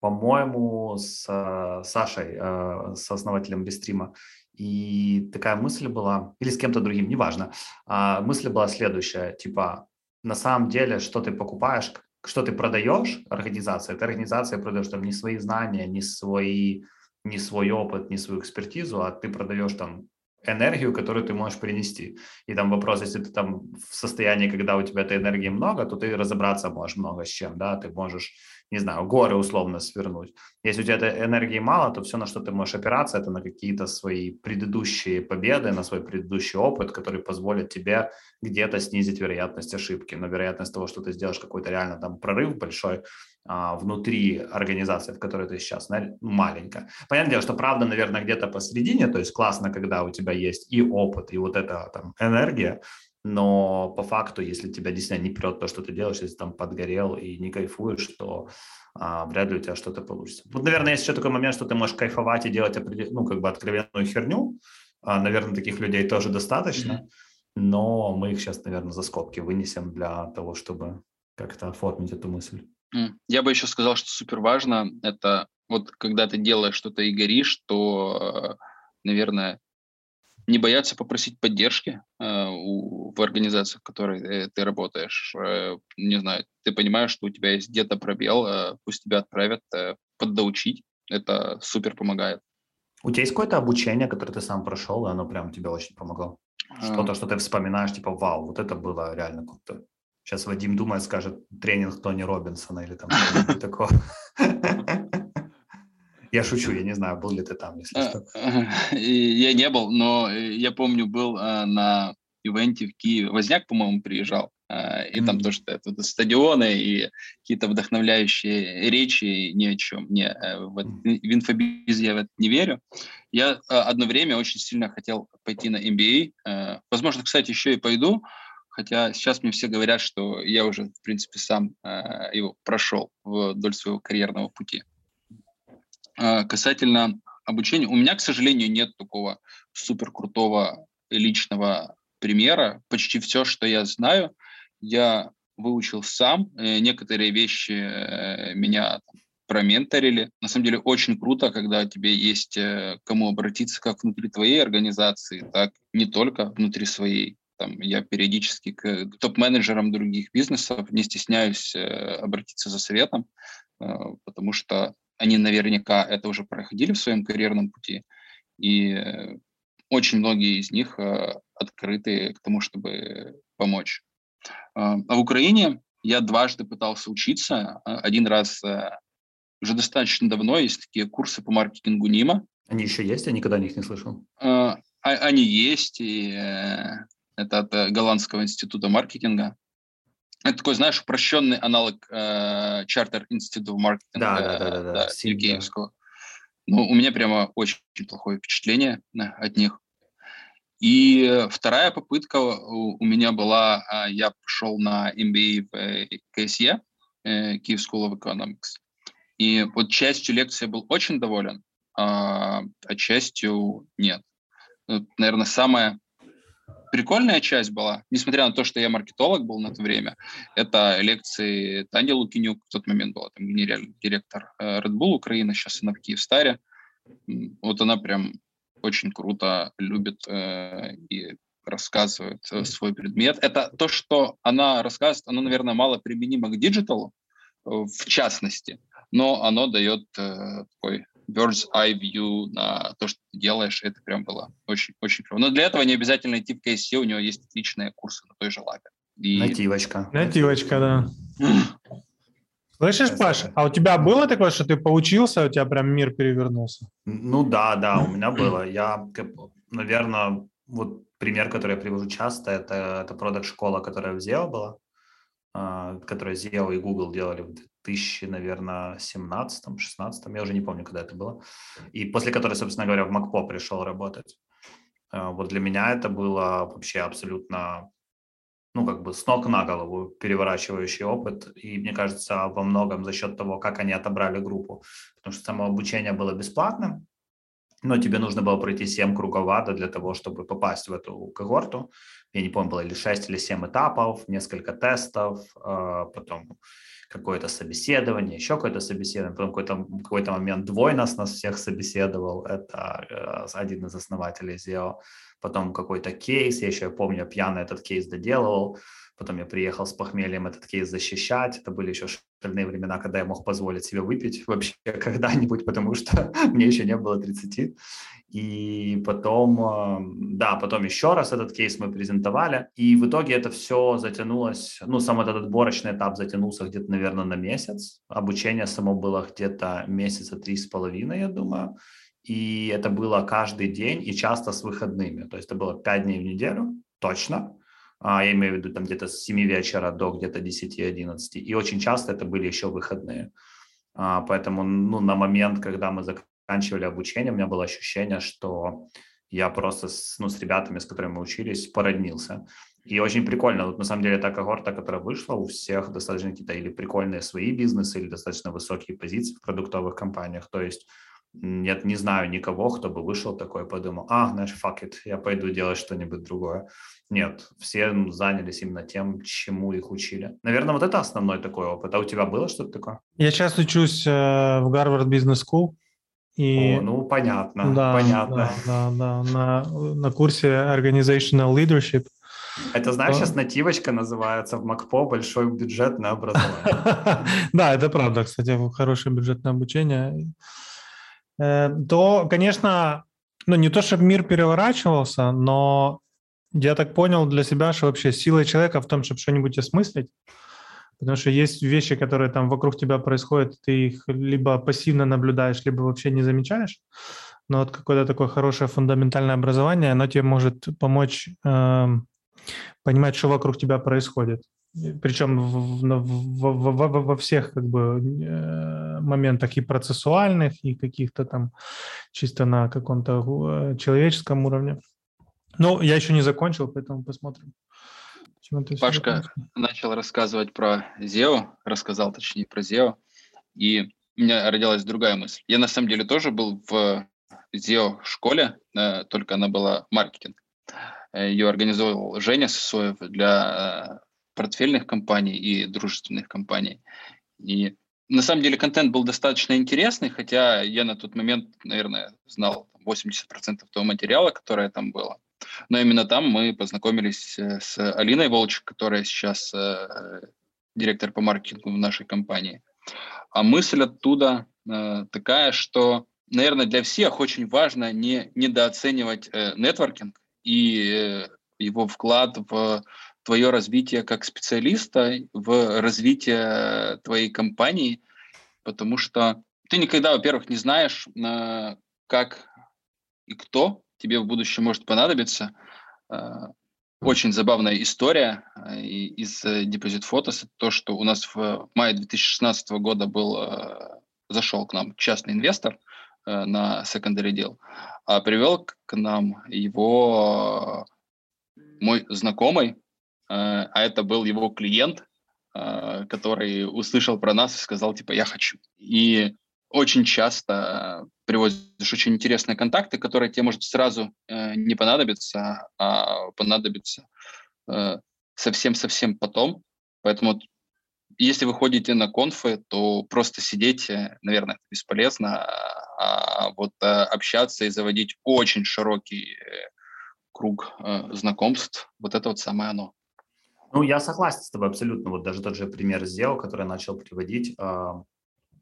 По-моему, с э, Сашей, э, с основателем Бестрима. И такая мысль была, или с кем-то другим, неважно. А мысль была следующая, типа, на самом деле, что ты покупаешь, что ты продаешь организации, это организация продаешь там не свои знания, не свои, не свой опыт, не свою экспертизу, а ты продаешь там энергию, которую ты можешь принести. И там вопрос, если ты там в состоянии, когда у тебя этой энергии много, то ты разобраться можешь много с чем, да, ты можешь не знаю, горы условно свернуть. Если у тебя этой энергии мало, то все, на что ты можешь опираться, это на какие-то свои предыдущие победы, на свой предыдущий опыт, который позволит тебе где-то снизить вероятность ошибки. Но вероятность того, что ты сделаешь какой-то реально там прорыв большой внутри организации, в которой ты сейчас, маленькая. Понятное дело, что правда, наверное, где-то посередине, то есть классно, когда у тебя есть и опыт, и вот эта там энергия, но по факту, если тебя действительно не прет то, что ты делаешь, если там подгорел и не кайфуешь, то а, вряд ли у тебя что-то получится. Вот, наверное, есть еще такой момент, что ты можешь кайфовать и делать ну, как бы откровенную херню. А, наверное, таких людей тоже достаточно, mm-hmm. но мы их сейчас, наверное, за скобки вынесем для того, чтобы как-то оформить эту мысль.
Я бы еще сказал, что супер важно, это вот когда ты делаешь что-то и горишь, то, наверное, не бояться попросить поддержки э, у, в организациях, в которой э, ты работаешь. Э, не знаю, ты понимаешь, что у тебя есть где-то пробел, э, пусть тебя отправят э, поддоучить. Это супер помогает.
У тебя есть какое-то обучение, которое ты сам прошел, и оно прям тебе очень помогло? Что-то, что ты вспоминаешь, типа, вау, вот это было реально круто. Сейчас Вадим думает, скажет тренинг Тони Робинсона или там что-нибудь такое. Я шучу, я не знаю, был ли ты там, если что.
Я не был, но э, я помню, был э, на ивенте в Киеве. Возняк, по-моему, приезжал. э, и там то, что это стадионы и какие-то вдохновляющие речи ни о чем. Не, в, в инфобиз я в это не верю. Я одно время очень сильно хотел пойти на MBA. Возможно, кстати, еще и пойду, хотя сейчас мне все говорят, что я уже, в принципе, сам его прошел вдоль своего карьерного пути. Касательно обучения, у меня, к сожалению, нет такого супер крутого личного примера. Почти все, что я знаю, я выучил сам. Э, некоторые вещи э, меня променторили. На самом деле очень круто, когда тебе есть э, кому обратиться как внутри твоей организации, так не только внутри своей. Там, я периодически к топ-менеджерам других бизнесов не стесняюсь обратиться за советом, потому что они наверняка это уже проходили в своем карьерном пути, и очень многие из них э, открыты к тому, чтобы помочь. А, а в Украине я дважды пытался учиться. А, один раз э, уже достаточно давно есть такие курсы по маркетингу НИМа.
Они еще есть? Я никогда о них не слышал.
Они есть, и э, это от Голландского института маркетинга. Это такой, знаешь, упрощенный аналог Чартер института маркетинга
да, да, да, да, да, да.
Сергеевского. Ну, у меня прямо очень плохое впечатление от них. И вторая попытка у меня была, я пошел на MBA в КСЕ, э, Kyiv School of Economics. И вот частью лекции я был очень доволен, а, а частью нет. Наверное, самая прикольная часть была, несмотря на то, что я маркетолог был на то время, это лекции Тани Лукинюк, в тот момент была там генеральный директор э, Red Bull Украины, сейчас она в Киевстаре. Вот она прям очень круто любит э, и рассказывает э, свой предмет. Это то, что она рассказывает, оно, наверное, мало применимо к digital у, э, в частности, но оно дает э, такой bird's eye view на то, что ты делаешь, это прям было очень, очень круто. Но для этого не обязательно идти в КСС, у него есть отличные курсы на той же Лабе.
И... Нативочка.
Нативочка, да. Слышишь, Паша, а у тебя было такое, что ты поучился, у тебя прям мир перевернулся?
Ну да, да, у меня было. Я, наверное, вот пример, который я привожу часто, это, это продакт-школа, которая в SEO была, а, которая SEO и Google делали в 2000, наверное, 17-16, я уже не помню, когда это было, и после которой, собственно говоря, в МакПо пришел работать. А, вот для меня это было вообще абсолютно ну, как бы с ног на голову переворачивающий опыт. И мне кажется, во многом за счет того, как они отобрали группу. Потому что само обучение было бесплатным, но тебе нужно было пройти 7 кругов ада для того, чтобы попасть в эту когорту. Я не помню, было или 6 или 7 этапов, несколько тестов, а, потом какое-то собеседование, еще какое-то собеседование, потом какой-то какой момент двой нас, нас всех собеседовал, это э, один из основателей SEO потом какой-то кейс, я еще помню, пьяный этот кейс доделывал, потом я приехал с похмельем этот кейс защищать, это были еще шальные времена, когда я мог позволить себе выпить вообще когда-нибудь, потому что мне еще не было 30, и потом, э, да, потом еще раз этот кейс мы презентовали, и в итоге это все затянулось, ну, сам этот отборочный этап затянулся где-то, наверное, на месяц, обучение само было где-то месяца три с половиной, я думаю, и это было каждый день и часто с выходными. То есть это было 5 дней в неделю, точно. А, я имею в виду там где-то с 7 вечера до где-то 10-11. И очень часто это были еще выходные. А, поэтому ну, на момент, когда мы заканчивали обучение, у меня было ощущение, что я просто с, ну, с ребятами, с которыми мы учились, породнился. И очень прикольно. Вот на самом деле та когорта, которая вышла, у всех достаточно какие-то или прикольные свои бизнесы, или достаточно высокие позиции в продуктовых компаниях. То есть нет, не знаю никого, кто бы вышел такой подумал, а, знаешь, fuck it, я пойду делать что-нибудь другое. Нет, все занялись именно тем, чему их учили. Наверное, вот это основной такой опыт. А у тебя было что-то такое?
Я сейчас учусь э, в Гарвард Бизнес School.
И... О, ну, понятно, да, понятно.
Да, да, да, на, на курсе Organizational Leadership.
Это, знаешь, сейчас нативочка называется в МакПо «Большое бюджетное образование».
Да, это правда, кстати, хорошее бюджетное обучение. Э, то, конечно, ну не то, чтобы мир переворачивался, но я так понял для себя, что вообще сила человека в том, чтобы что-нибудь осмыслить. Потому что есть вещи, которые там вокруг тебя происходят, ты их либо пассивно наблюдаешь, либо вообще не замечаешь. Но вот какое-то такое хорошее фундаментальное образование, оно тебе может помочь э, понимать, что вокруг тебя происходит. Причем в, в, в, в, во всех как бы э, моментах и процессуальных, и каких-то там чисто на каком-то человеческом уровне. Ну, я еще не закончил, поэтому посмотрим.
Пашка начал рассказывать про SEO, рассказал точнее про SEO, и у меня родилась другая мысль. Я на самом деле тоже был в SEO школе, э, только она была маркетинг. Э, Ее организовал Женя Сосоев для э, портфельных компаний и дружественных компаний. И на самом деле контент был достаточно интересный, хотя я на тот момент, наверное, знал 80% того материала, которое там было. Но именно там мы познакомились с Алиной Волчек, которая сейчас директор по маркетингу в нашей компании. А мысль оттуда такая, что наверное, для всех очень важно не недооценивать э, нетворкинг и э, его вклад в твое развитие как специалиста, в развитие твоей компании, потому что ты никогда, во-первых, не знаешь, э, как и кто тебе в будущем может понадобиться. Э, очень забавная история э, из Deposit Photos, то, что у нас в мае 2016 года был, зашел к нам частный инвестор, на secondary deal, а привел к нам его мой знакомый, а это был его клиент, э, который услышал про нас и сказал, типа, я хочу. И очень часто привозишь очень интересные контакты, которые тебе, может, сразу не понадобятся, а понадобятся совсем-совсем потом. Поэтому если вы ходите на конфы, то просто сидеть, наверное, бесполезно, а вот э, общаться и заводить очень широкий э, круг э, знакомств, вот это вот самое оно.
Ну, я согласен с тобой абсолютно. Вот даже тот же пример SEO, который я начал приводить,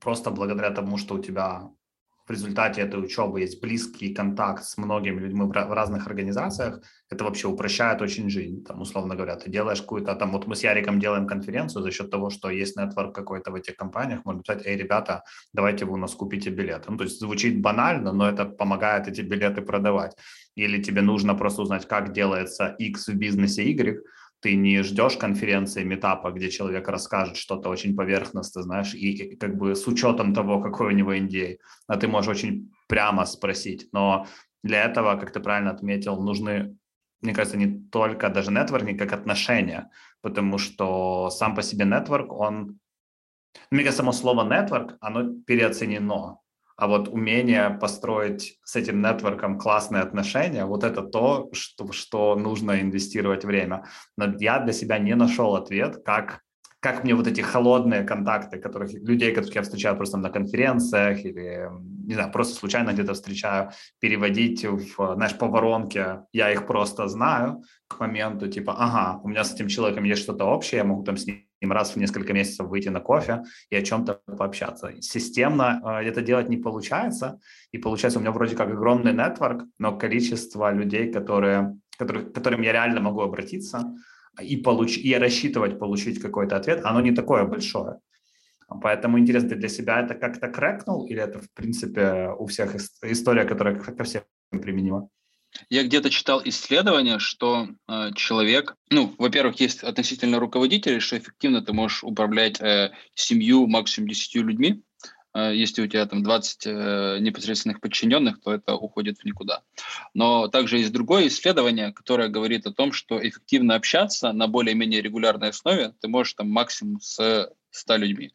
просто благодаря тому, что у тебя в результате этой учебы есть близкий контакт с многими людьми в разных организациях, это вообще упрощает очень жизнь. Там, условно говоря, ты делаешь какую-то, там, вот мы с Яриком делаем конференцию за счет того, что есть нетворк какой-то в этих компаниях, можно сказать, эй, ребята, давайте вы у нас купите билеты. Ну, то есть звучит банально, но это помогает эти билеты продавать. Или тебе нужно просто узнать, как делается X в бизнесе Y, ты не ждешь конференции, метапа, где человек расскажет что-то очень поверхностно, знаешь, и, как бы с учетом того, какой у него NDA, а ты можешь очень прямо спросить. Но для этого, как ты правильно отметил, нужны, мне кажется, не только даже нетворкинг, как отношения, потому что сам по себе нетворк, он, мне кажется, само слово нетворк, оно переоценено а вот умение построить с этим нетворком классные отношения, вот это то, что, что нужно инвестировать время. Но я для себя не нашел ответ, как как мне вот эти холодные контакты, которых, людей, которых я встречаю просто на конференциях или, не знаю, просто случайно где-то встречаю, переводить в, знаешь, по воронке, я их просто знаю к моменту, типа, ага, у меня с этим человеком есть что-то общее, я могу там с ним раз в несколько месяцев выйти на кофе и о чем-то пообщаться. Системно э, это делать не получается, и получается у меня вроде как огромный нетворк, но количество людей, которые, которые, которым я реально могу обратиться, и, получ... и рассчитывать получить какой-то ответ, оно не такое большое. Поэтому интересно, ты для себя это как-то крэкнул, или это, в принципе, у всех история, которая ко всем применима?
Я где-то читал исследование, что э, человек, ну, во-первых, есть относительно руководителей, что эффективно ты можешь управлять э, семью, максимум десятью людьми, Э, если у тебя там 20 э, непосредственных подчиненных, то это уходит в никуда. Но также есть другое исследование, которое говорит о том, что эффективно общаться на более-менее регулярной основе ты можешь там максимум с 100 людьми.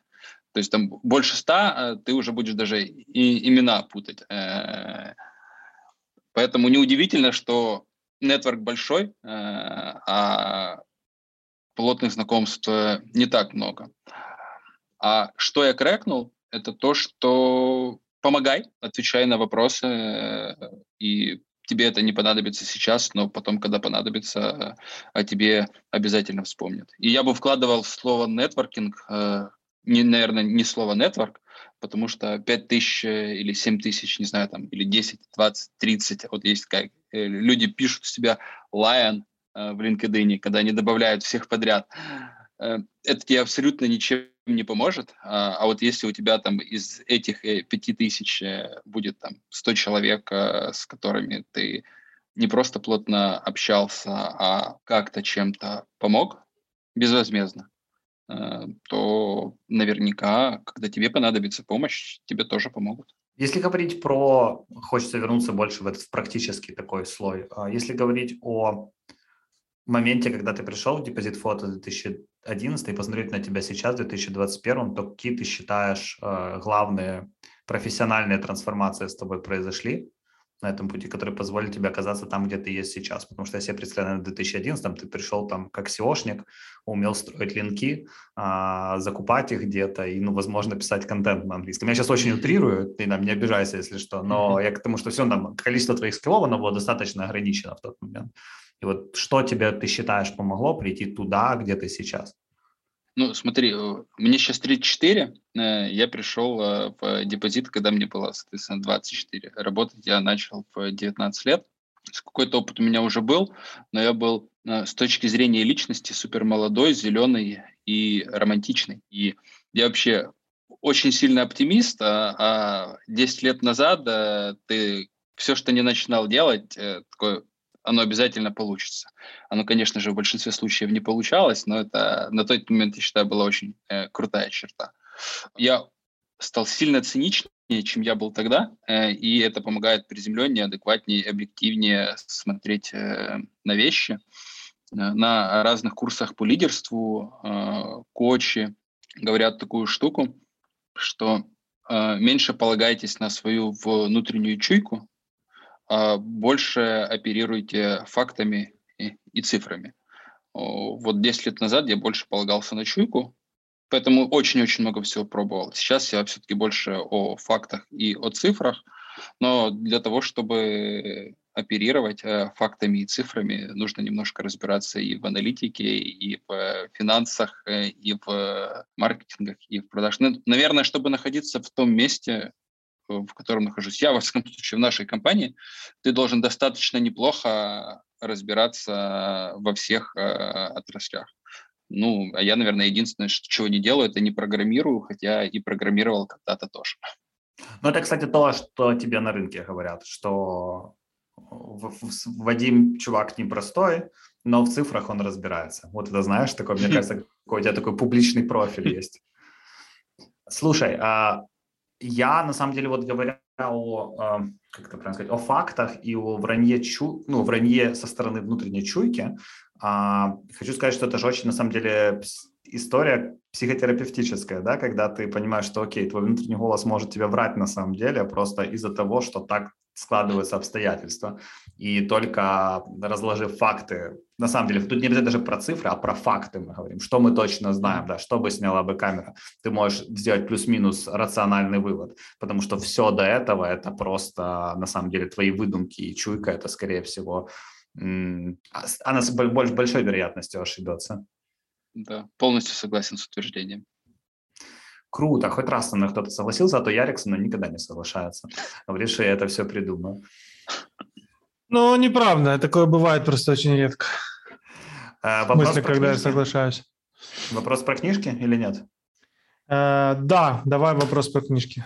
То есть там больше 100 э, ты уже будешь даже и имена путать. Поэтому неудивительно, что нетворк большой, а плотных знакомств не так много. А что я крэкнул? это то, что помогай, отвечай на вопросы, э, и тебе это не понадобится сейчас, но потом, когда понадобится, о тебе обязательно вспомнят. И я бы вкладывал слово нетворкинг, э, не, наверное, не слово нетворк, потому что 5 тысяч э, или 7 тысяч, не знаю, там, или 10, 20, 30, вот есть как люди пишут с себя Lion в LinkedIn, когда они добавляют всех подряд. Это тебе абсолютно ничем не поможет. А, а вот если у тебя там из этих э, пяти тысяч э, будет там 100 человек, э, с которыми ты не просто плотно общался, а как-то чем-то помог, безвозмездно, э, то наверняка, когда тебе понадобится помощь, тебе тоже помогут.
Если говорить про, хочется вернуться больше в этот практический такой слой. А если говорить о моменте, когда ты пришел в депозит фото 2011 и посмотреть на тебя сейчас, в 2021, то какие ты считаешь э, главные профессиональные трансформации с тобой произошли? На этом пути, который позволит тебе оказаться там, где ты есть сейчас. Потому что я себе представляю, в 2011 ты пришел там как SEOшник, умел строить линки, а, закупать их где-то и, ну, возможно, писать контент на английском. Я сейчас очень утрирую, ты нам не обижайся, если что, но я к тому, что все, там, количество твоих скиллов, оно было достаточно ограничено в тот момент. И вот что тебе, ты считаешь, помогло прийти туда, где ты сейчас?
Ну, смотри, э, мне сейчас 34, э, я пришел э, в депозит, когда мне было, соответственно, 24. Работать я начал в 19 лет. Какой-то опыт у меня уже был, но я был с точки зрения личности супер молодой, зеленый и романтичный. И я вообще очень сильный оптимист, а 10 лет назад ты все, что не начинал делать, такой оно обязательно получится. Оно, конечно же, в большинстве случаев не получалось, но это на тот момент, я считаю, была очень э, крутая черта. Я стал сильно циничнее, чем я был тогда, э, и это помогает приземленнее, адекватнее, объективнее смотреть э, на вещи. Э, на разных курсах по лидерству э, коучи говорят такую штуку, что э, меньше полагайтесь на свою внутреннюю чуйку, больше оперируйте фактами и, и цифрами. Вот 10 лет назад я больше полагался на чуйку, поэтому очень-очень много всего пробовал. Сейчас я все-таки больше о фактах и о цифрах, но для того, чтобы оперировать э, фактами и цифрами, нужно немножко разбираться и в аналитике, и в финансах, э, и в маркетингах, и в продажах. Ну, наверное, чтобы находиться в том месте, в котором нахожусь я, во всяком случае, в нашей компании, ты должен достаточно неплохо разбираться во всех э, отраслях. Ну, а я, наверное, единственное, что, чего не делаю, это не программирую, хотя и программировал когда-то тоже.
Ну, это, кстати, то, что тебе на рынке говорят, что Вадим чувак непростой, но в цифрах он разбирается. Вот это знаешь, такой, мне кажется, какой у тебя такой публичный профиль есть. Слушай, а я, на самом деле, вот говоря о, а, как это правильно сказать, о фактах и о вранье, чу, ну, вранье со стороны внутренней чуйки, а, хочу сказать, что это же очень, на самом деле, история психотерапевтическая, да, когда ты понимаешь, что, окей, твой внутренний голос может тебе врать на самом деле просто из-за того, что так складываются обстоятельства. И только разложив факты, на самом деле, тут не обязательно даже про цифры, а про факты мы говорим, что мы точно знаем, да, что бы сняла бы камера. Ты можешь сделать плюс-минус рациональный вывод, потому что все до этого это просто, на самом деле, твои выдумки и чуйка, это, скорее всего, она с большой вероятностью ошибется.
Да, полностью согласен с утверждением.
Круто, хоть раз со мной кто-то согласился, а то Ярик со мной никогда не соглашается. Говорит, что я это все придумал.
Ну, неправда, такое бывает просто очень редко. А, В смысле, когда книжки? я соглашаюсь.
Вопрос про книжки или нет?
А, да, давай вопрос про книжки.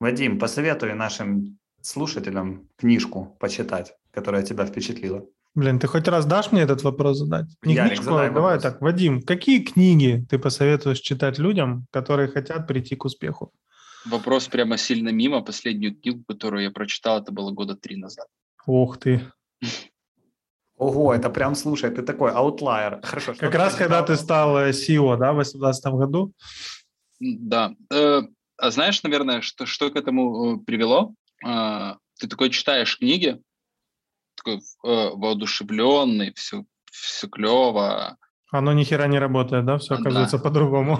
Вадим, посоветуй нашим слушателям книжку почитать, которая тебя впечатлила.
Блин, ты хоть раз дашь мне этот вопрос задать? Не Ярик, книжку, а давай так. Вадим, какие книги ты посоветуешь читать людям, которые хотят прийти к успеху?
Вопрос прямо сильно мимо. Последнюю книгу, которую я прочитал, это было года три назад.
Ух ты.
Ого, это прям, слушай, ты такой аутлайер.
Хорошо. Как раз когда ты стал CEO, да, в 2018 году?
Да. Э, а знаешь, наверное, что, что к этому э, привело? Э, ты такой читаешь книги, такой э, воодушевленный, все, все клево.
Оно ни хера не работает, да? Все оказывается да. по-другому.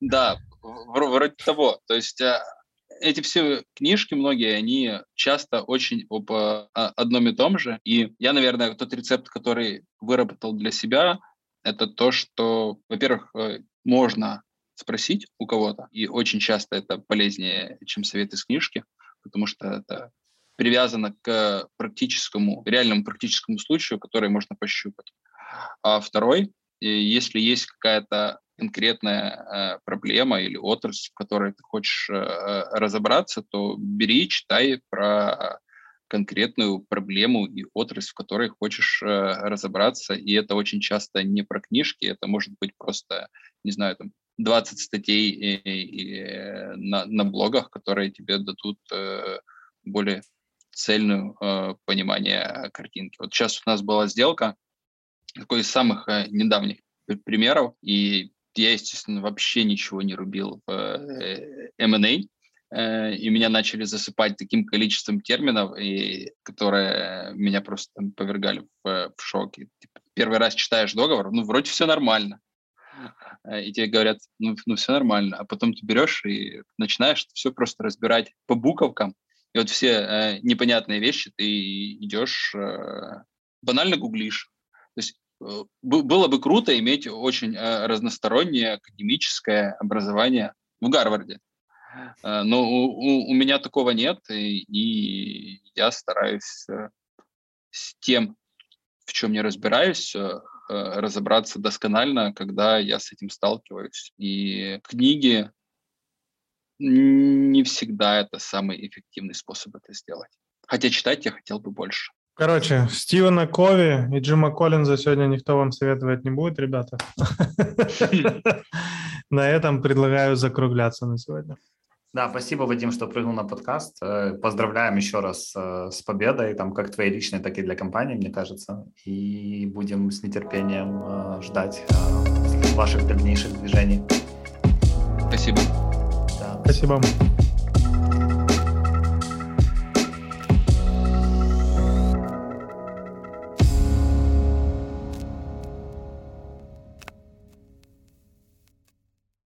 Да, вроде того. То есть э, эти все книжки, многие, они часто очень об а, одном и том же. И я, наверное, тот рецепт, который выработал для себя, это то, что, во-первых, э, можно спросить у кого-то, и очень часто это полезнее, чем совет из книжки, потому что это привязано к практическому, реальному практическому случаю, который можно пощупать. А второй, если есть какая-то конкретная э, проблема или отрасль, в которой ты хочешь э, разобраться, то бери, читай про конкретную проблему и отрасль, в которой хочешь э, разобраться. И это очень часто не про книжки, это может быть просто, не знаю, там 20 статей и, и, на, на блогах, которые тебе дадут э, более цельную э, понимание картинки. Вот сейчас у нас была сделка, такой из самых э, недавних примеров, и я, естественно, вообще ничего не рубил в э, M&A, э, и меня начали засыпать таким количеством терминов, и, которые меня просто там, повергали в, в шок. И, типа, первый раз читаешь договор, ну, вроде все нормально. Э, и тебе говорят, ну, ну, все нормально. А потом ты берешь и начинаешь все просто разбирать по буковкам. Вот все э, непонятные вещи ты идешь, э, банально гуглишь. То есть э, было бы круто иметь очень э, разностороннее академическое образование в Гарварде. Э, но у, у меня такого нет, и, и я стараюсь э, с тем, в чем я разбираюсь, э, Э, разобраться досконально, когда я с этим сталкиваюсь. И книги не всегда это самый эффективный способ это сделать. Хотя читать я хотел бы больше.
Короче, Стивена Кови и Джима Коллинза сегодня никто вам советовать не будет, ребята. На этом предлагаю закругляться на сегодня.
Да, спасибо, Вадим, что прыгнул на подкаст. Э, поздравляем еще раз э, с победой, там как твоей личной, так и для компании, мне кажется. И будем с нетерпением э, ждать ваших дальнейших движений.
Спасибо.
Спасибо.